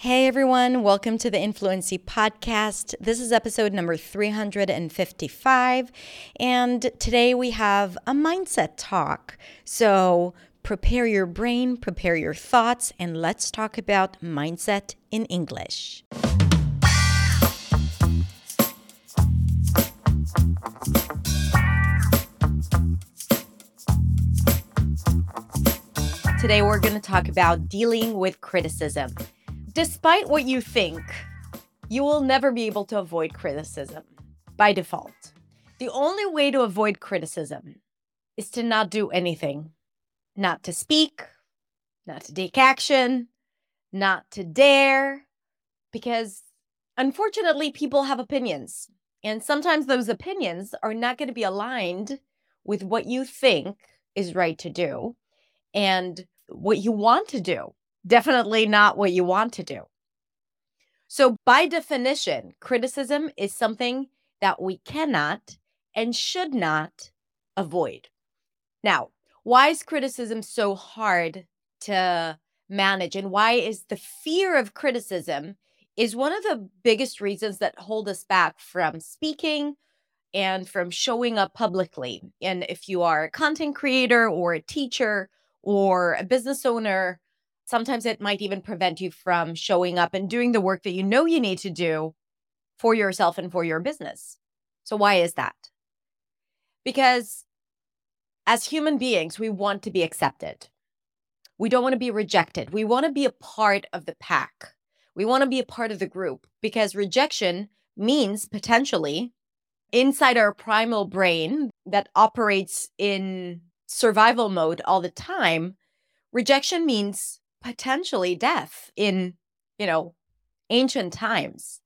Hey everyone, welcome to the Influency Podcast. This is episode number 355, and today we have a mindset talk. So prepare your brain, prepare your thoughts, and let's talk about mindset in English. Today we're going to talk about dealing with criticism despite what you think, you will never be able to avoid criticism by default. The only way to avoid criticism is to not do anything, not to speak, not to take action, not to dare, because unfortunately, people have opinions. And sometimes those opinions are not going to be aligned with what you think is right to do and what you want to do definitely not what you want to do. So, by definition, criticism is something that we cannot and should not avoid. Now, why is criticism so hard to manage and why is the fear of criticism is one of the biggest reasons that hold us back from speaking and from showing up publicly. And if you are a content creator or a teacher or a business owner Sometimes it might even prevent you from showing up and doing the work that you know you need to do for yourself and for your business. So, why is that? Because as human beings, we want to be accepted. We don't want to be rejected. We want to be a part of the pack. We want to be a part of the group because rejection means potentially inside our primal brain that operates in survival mode all the time. Rejection means potentially death in, you know, ancient times.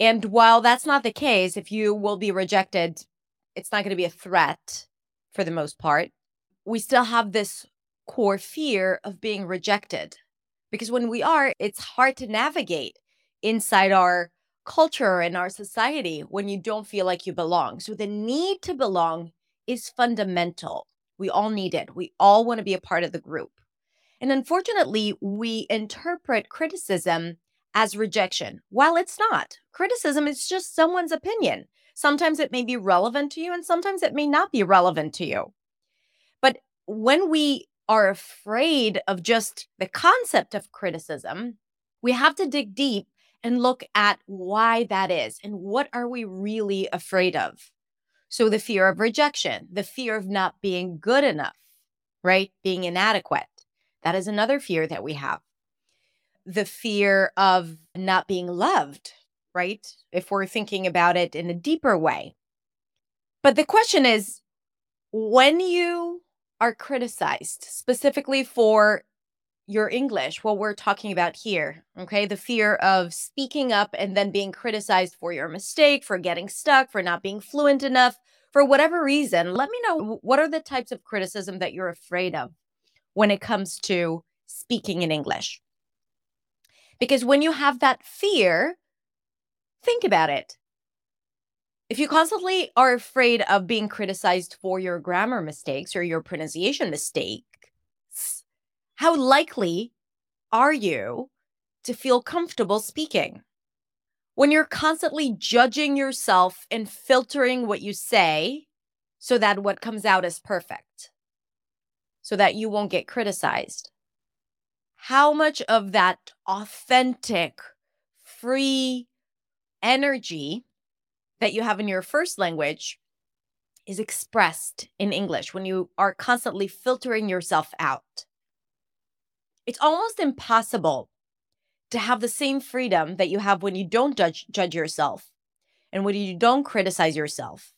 And while that's not the case, if you will be rejected, it's not going to be a threat for the most part. We still have this core fear of being rejected because when we are, it's hard to navigate inside our culture and our society when you don't feel like you belong. So the need to belong is fundamental. We all need it. We all want to be a part of the group. And unfortunately, we interpret criticism as rejection, while it's not. Criticism is just someone's opinion. Sometimes it may be relevant to you, and sometimes it may not be relevant to you. But when we are afraid of just the concept of criticism, we have to dig deep and look at why that is and what are we really afraid of. So, the fear of rejection, the fear of not being good enough, right? Being inadequate that is another fear that we have. The fear of not being loved, right? If we're thinking about it in a deeper way. But the question is when you are criticized, specifically for your English, what we're talking about here, okay? The fear of speaking up and then being criticized for your mistake, for getting stuck, for not being fluent enough, for whatever reason. Let me know what are the types of criticism that you're afraid of when it comes to speaking in English. Because when you have that fear, think about it. If you constantly are afraid of being criticized for your grammar mistakes or your pronunciation mistakes, how likely are you to feel comfortable speaking? When you're constantly judging yourself and filtering what you say so that what comes out is perfect so that you won't get criticized. How much of that authentic, free energy that you have in your first language is expressed in English when you are constantly filtering yourself out? It's almost impossible to have the same freedom that you have when you don't judge, judge yourself and when you don't criticize yourself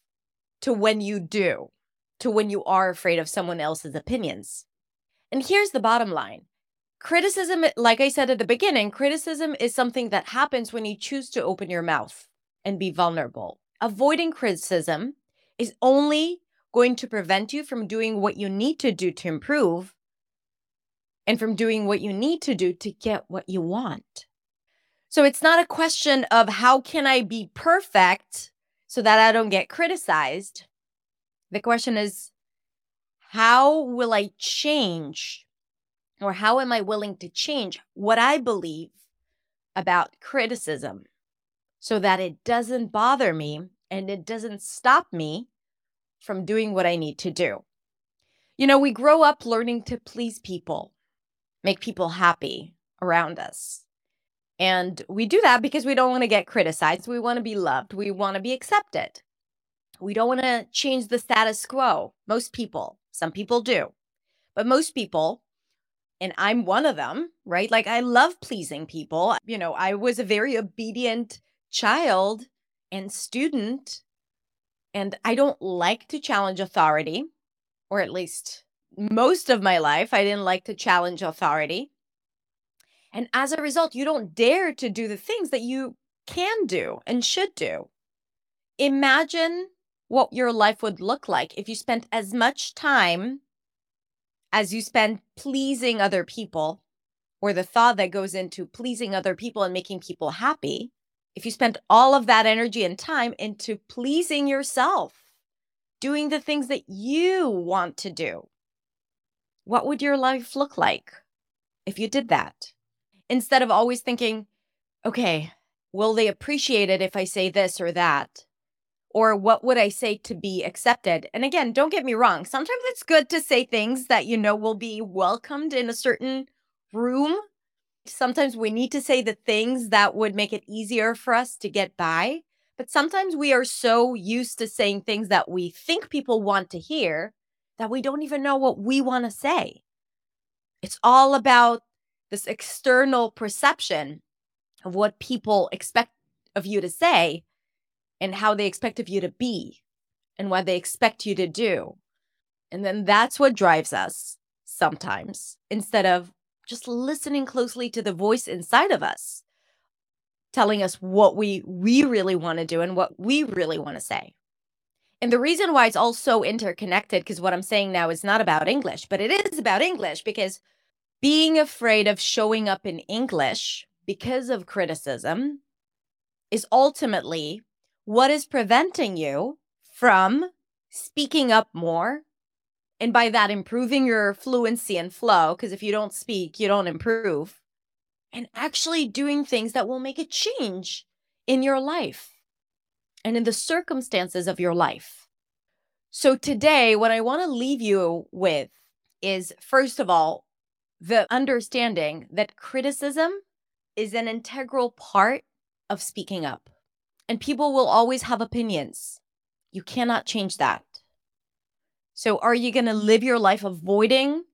to when you do to when you are afraid of someone else's opinions. And here's the bottom line criticism, like I said at the beginning, criticism is something that happens when you choose to open your mouth and be vulnerable. Avoiding criticism is only going to prevent you from doing what you need to do to improve and from doing what you need to do to get what you want. So it's not a question of how can I be perfect so that I don't get criticized. The question is, how will I change or how am I willing to change what I believe about criticism so that it doesn't bother me and it doesn't stop me from doing what I need to do. You know, we grow up learning to please people, make people happy around us. And we do that because we don't want to get criticized. We want to be loved. We want to be accepted. We don't want to change the status quo. Most people, some people do, but most people, and I'm one of them, right? Like I love pleasing people. You know, I was a very obedient child and student, and I don't like to challenge authority, or at least most of my life, I didn't like to challenge authority. And as a result, you don't dare to do the things that you can do and should do. Imagine what your life would look like if you spent as much time as you spend pleasing other people or the thought that goes into pleasing other people and making people happy. If you spent all of that energy and time into pleasing yourself, doing the things that you want to do, what would your life look like if you did that? Instead of always thinking, okay, will they appreciate it if I say this or that? Or what would I say to be accepted? And again, don't get me wrong. Sometimes it's good to say things that you know will be welcomed in a certain room. Sometimes we need to say the things that would make it easier for us to get by. But sometimes we are so used to saying things that we think people want to hear that we don't even know what we want to say. It's all about this external perception of what people expect of you to say and how they expect of you to be and what they expect you to do. And then that's what drives us sometimes instead of just listening closely to the voice inside of us telling us what we we really want to do and what we really want to say. And the reason why it's all so interconnected because what I'm saying now is not about English, but it is about English because being afraid of showing up in English because of criticism is ultimately what is preventing you from speaking up more? And by that improving your fluency and flow because if you don't speak you don't improve. And actually doing things that will make a change in your life and in the circumstances of your life. So today what i want to leave you with is first of all the understanding that criticism is an integral part of speaking up and people will always have opinions. You cannot change that. So, are you going to live your life avoiding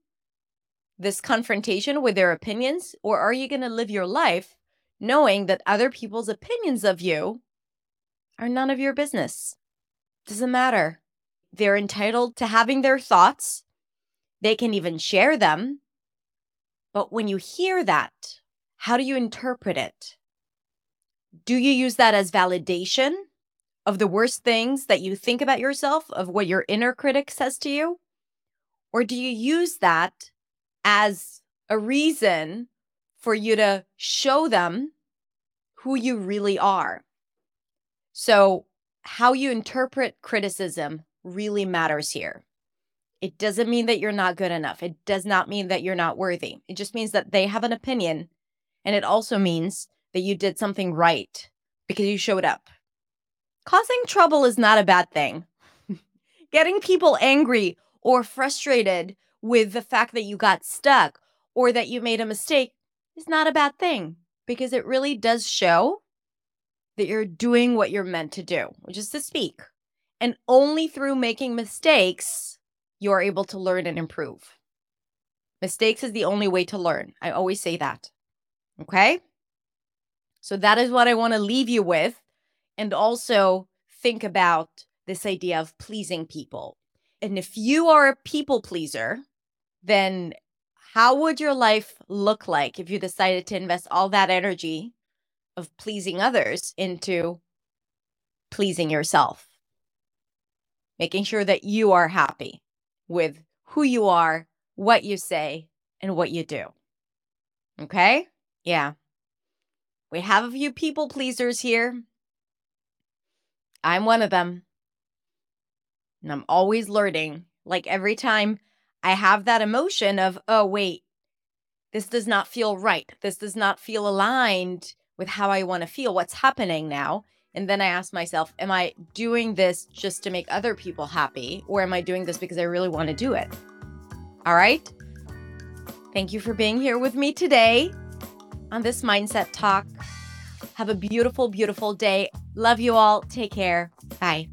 this confrontation with their opinions? Or are you going to live your life knowing that other people's opinions of you are none of your business? Doesn't matter. They're entitled to having their thoughts, they can even share them. But when you hear that, how do you interpret it? Do you use that as validation of the worst things that you think about yourself, of what your inner critic says to you? Or do you use that as a reason for you to show them who you really are? So, how you interpret criticism really matters here. It doesn't mean that you're not good enough. It does not mean that you're not worthy. It just means that they have an opinion. And it also means that you did something right because you showed up. Causing trouble is not a bad thing. Getting people angry or frustrated with the fact that you got stuck or that you made a mistake is not a bad thing because it really does show that you're doing what you're meant to do, which is to speak. And only through making mistakes, you're able to learn and improve. Mistakes is the only way to learn. I always say that. Okay? So that is what I want to leave you with. And also think about this idea of pleasing people. And if you are a people pleaser, then how would your life look like if you decided to invest all that energy of pleasing others into pleasing yourself? Making sure that you are happy with who you are, what you say, and what you do. Okay? Yeah. We have a few people pleasers here. I'm one of them. And I'm always learning. Like every time I have that emotion of, oh, wait, this does not feel right. This does not feel aligned with how I want to feel. What's happening now? And then I ask myself, am I doing this just to make other people happy? Or am I doing this because I really want to do it? All right. Thank you for being here with me today on this mindset talk. Have a beautiful, beautiful day. Love you all. Take care. Bye.